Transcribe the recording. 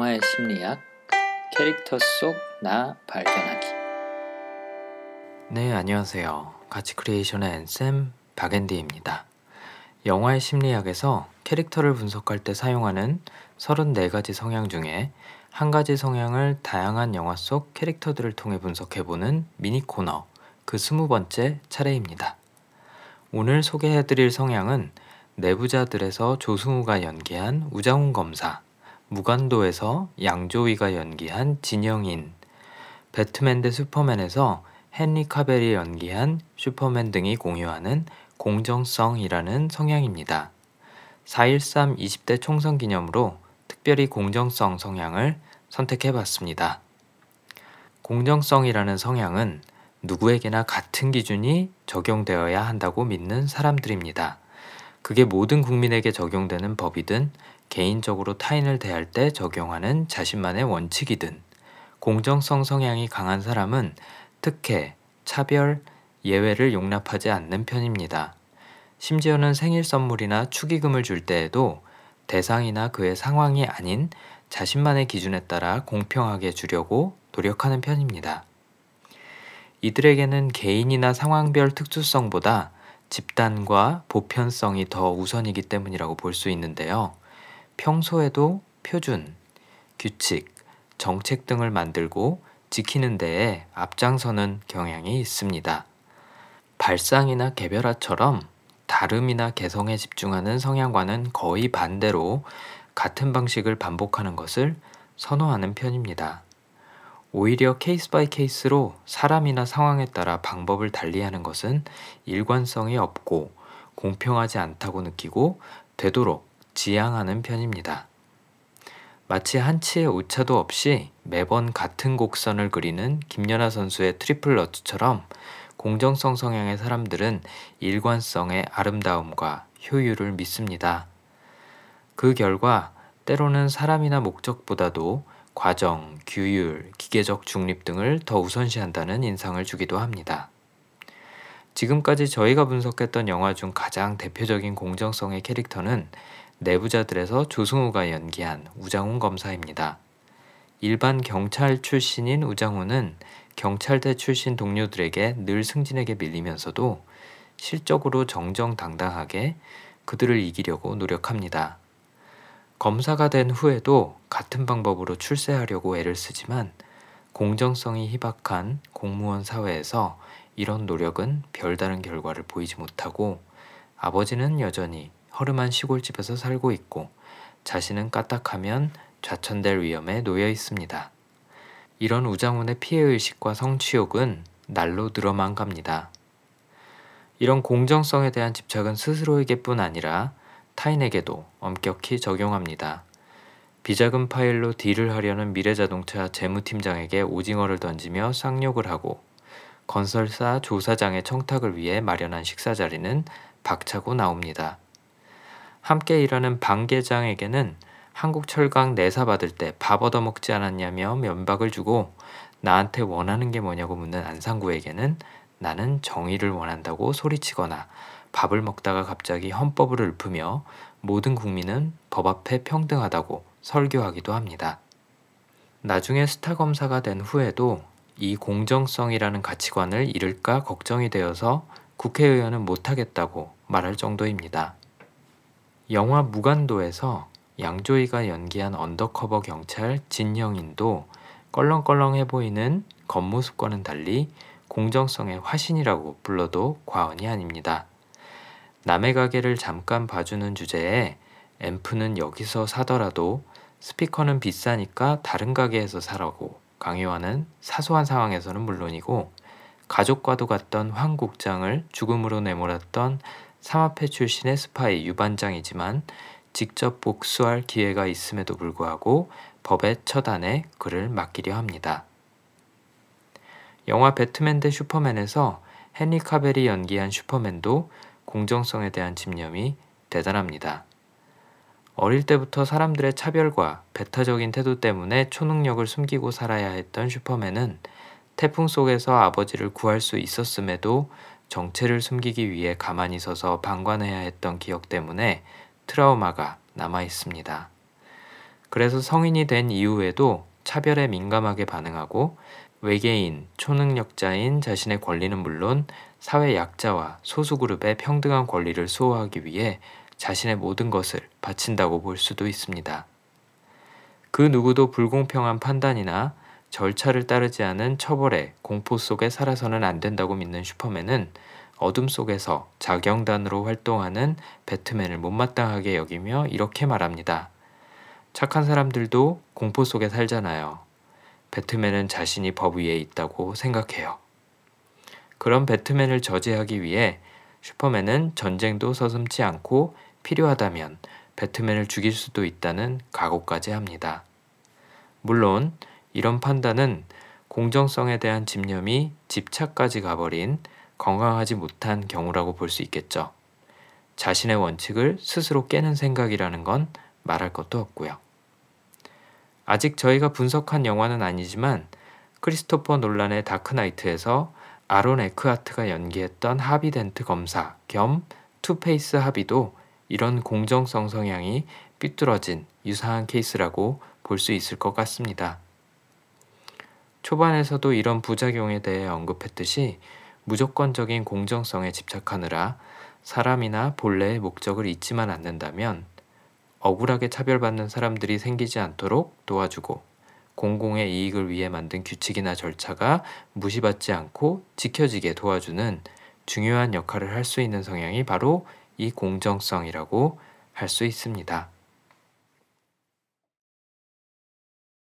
영화의 심리학 캐릭터 속 나 발견하기 네, 안녕하세요. 가치 크리에이션의 앤쌤 박앤디입니다. 영화의 심리학에서 캐릭터를 분석할 때 사용하는 34가지 성향 중에 한 가지 성향을 다양한 영화 속 캐릭터들을 통해 분석해보는 미니 코너 그 스무 번째 차례입니다. 오늘 소개해드릴 성향은 내부자들에서 조승우가 연기한 우장훈 검사, 무간도에서 양조위가 연기한 진영인, 배트맨 대 슈퍼맨에서 헨리 카벨이 연기한 슈퍼맨 등이 공유하는 공정성이라는 성향입니다. 4.13 20대 총선 기념으로 특별히 공정성 성향을 선택해 봤습니다. 공정성이라는 성향은 누구에게나 같은 기준이 적용되어야 한다고 믿는 사람들입니다. 그게 모든 국민에게 적용되는 법이든 개인적으로 타인을 대할 때 적용하는 자신만의 원칙이든 공정성 성향이 강한 사람은 특혜, 차별, 예외를 용납하지 않는 편입니다. 심지어는 생일 선물이나 축의금을 줄 때에도 대상이나 그의 상황이 아닌 자신만의 기준에 따라 공평하게 주려고 노력하는 편입니다. 이들에게는 개인이나 상황별 특수성보다 집단과 보편성이 더 우선이기 때문이라고 볼 수 있는데요. 평소에도 표준, 규칙, 정책 등을 만들고 지키는 데에 앞장서는 경향이 있습니다. 발상이나 개별화처럼 다름이나 개성에 집중하는 성향과는 거의 반대로 같은 방식을 반복하는 것을 선호하는 편입니다. 오히려 case by case로 사람이나 상황에 따라 방법을 달리하는 것은 일관성이 없고 공평하지 않다고 느끼고 되도록 지양하는 편입니다. 마치 한치의 오차도 없이 매번 같은 곡선을 그리는 김연아 선수의 트리플 러츠처럼 공정성 성향의 사람들은 일관성의 아름다움과 효율을 믿습니다. 그 결과 때로는 사람이나 목적보다도 과정, 규율, 기계적 중립 등을 더 우선시한다는 인상을 주기도 합니다. 지금까지 저희가 분석했던 영화 중 가장 대표적인 공정성의 캐릭터는 내부자들에서 조승우가 연기한 우장훈 검사입니다. 일반 경찰 출신인 우장훈은 경찰대 출신 동료들에게 늘 승진에게 밀리면서도 실적으로 정정당당하게 그들을 이기려고 노력합니다. 검사가 된 후에도 같은 방법으로 출세하려고 애를 쓰지만 공정성이 희박한 공무원 사회에서 이런 노력은 별다른 결과를 보이지 못하고 아버지는 여전히 허름한 시골집에서 살고 있고 자신은 까딱하면 좌천될 위험에 놓여 있습니다. 이런 우장훈의 피해의식과 성취욕은 날로 늘어만 갑니다. 이런 공정성에 대한 집착은 스스로에게뿐 아니라 타인에게도 엄격히 적용합니다. 비자금 파일로 딜을 하려는 미래자동차 재무팀장에게 오징어를 던지며 쌍욕을 하고 건설사 조사장의 청탁을 위해 마련한 식사 자리는 박차고 나옵니다. 함께 일하는 방 계장에게는 한국철강 내사 받을 때 밥 얻어먹지 않았냐며 면박을 주고 나한테 원하는 게 뭐냐고 묻는 안상구에게는 나는 정의를 원한다고 소리치거나 밥을 먹다가 갑자기 헌법을 읊으며 모든 국민은 법 앞에 평등하다고 설교하기도 합니다. 나중에 스타 검사가 된 후에도 이 공정성이라는 가치관을 잃을까 걱정이 되어서 국회의원은 못하겠다고 말할 정도입니다. 영화 무간도에서 양조위가 연기한 undercover 경찰 진영인도 껄렁껄렁해 보이는 겉모습과는 달리 공정성의 화신이라고 불러도 과언이 아닙니다. 남의 가게를 잠깐 봐주는 주제에 앰프는 여기서 사더라도 스피커는 비싸니까 다른 가게에서 사라고 강요하는 사소한 상황에서는 물론이고 가족과도 갔던 황 국장을 죽음으로 내몰았던 삼합회 출신의 스파이 유반장이지만 직접 복수할 기회가 있음에도 불구하고 법의 처단에 그를 맡기려 합니다. 영화 배트맨 대 슈퍼맨에서 헨리 카벨이 연기한 슈퍼맨도 공정성에 대한 집념이 대단합니다. 어릴 때부터 사람들의 차별과 배타적인 태도 때문에 초능력을 숨기고 살아야 했던 슈퍼맨은 태풍 속에서 아버지를 구할 수 있었음에도 정체를 숨기기 위해 가만히 서서 방관해야 했던 기억 때문에 트라우마가 남아 있습니다. 그래서 성인이 된 이후에도 차별에 민감하게 반응하고 외계인, 초능력자인 자신의 권리는 물론 사회 약자와 소수그룹의 평등한 권리를 수호하기 위해 자신의 모든 것을 바친다고 볼 수도 있습니다. 그 누구도 불공평한 판단이나 절차를 따르지 않은 처벌의 공포 속에 살아서는 안 된다고 믿는 슈퍼맨은 어둠 속에서 자경단으로 활동하는 배트맨을 못마땅하게 여기며 이렇게 말합니다. 착한 사람들도 공포 속에 살잖아요. 배트맨은 자신이 법 위에 있다고 생각해요. 그런 배트맨을 저지하기 위해 슈퍼맨은 전쟁도 서슴지 않고 필요하다면 배트맨을 죽일 수도 있다는 각오까지 합니다. 물론 이런 판단은 공정성에 대한 집념이 집착까지 가버린 건강하지 못한 경우라고 볼 수 있겠죠. 자신의 원칙을 스스로 깨는 생각이라는 건 말할 것도 없고요. 아직 저희가 분석한 영화는 아니지만 크리스토퍼 놀란의 다크나이트에서 아론 에크하트가 연기했던 하비덴트 검사 겸 투페이스 하비도 이런 공정성 성향이 삐뚤어진 유사한 케이스라고 볼 수 있을 것 같습니다. 초반에서도 이런 부작용에 대해 언급했듯이 무조건적인 공정성에 집착하느라 사람이나 본래의 목적을 잊지만 않는다면 억울하게 차별받는 사람들이 생기지 않도록 도와주고 공공의 이익을 위해 만든 규칙이나 절차가 무시받지 않고 지켜지게 도와주는 중요한 역할을 할 수 있는 성향이 바로 이 공정성이라고 할 수 있습니다.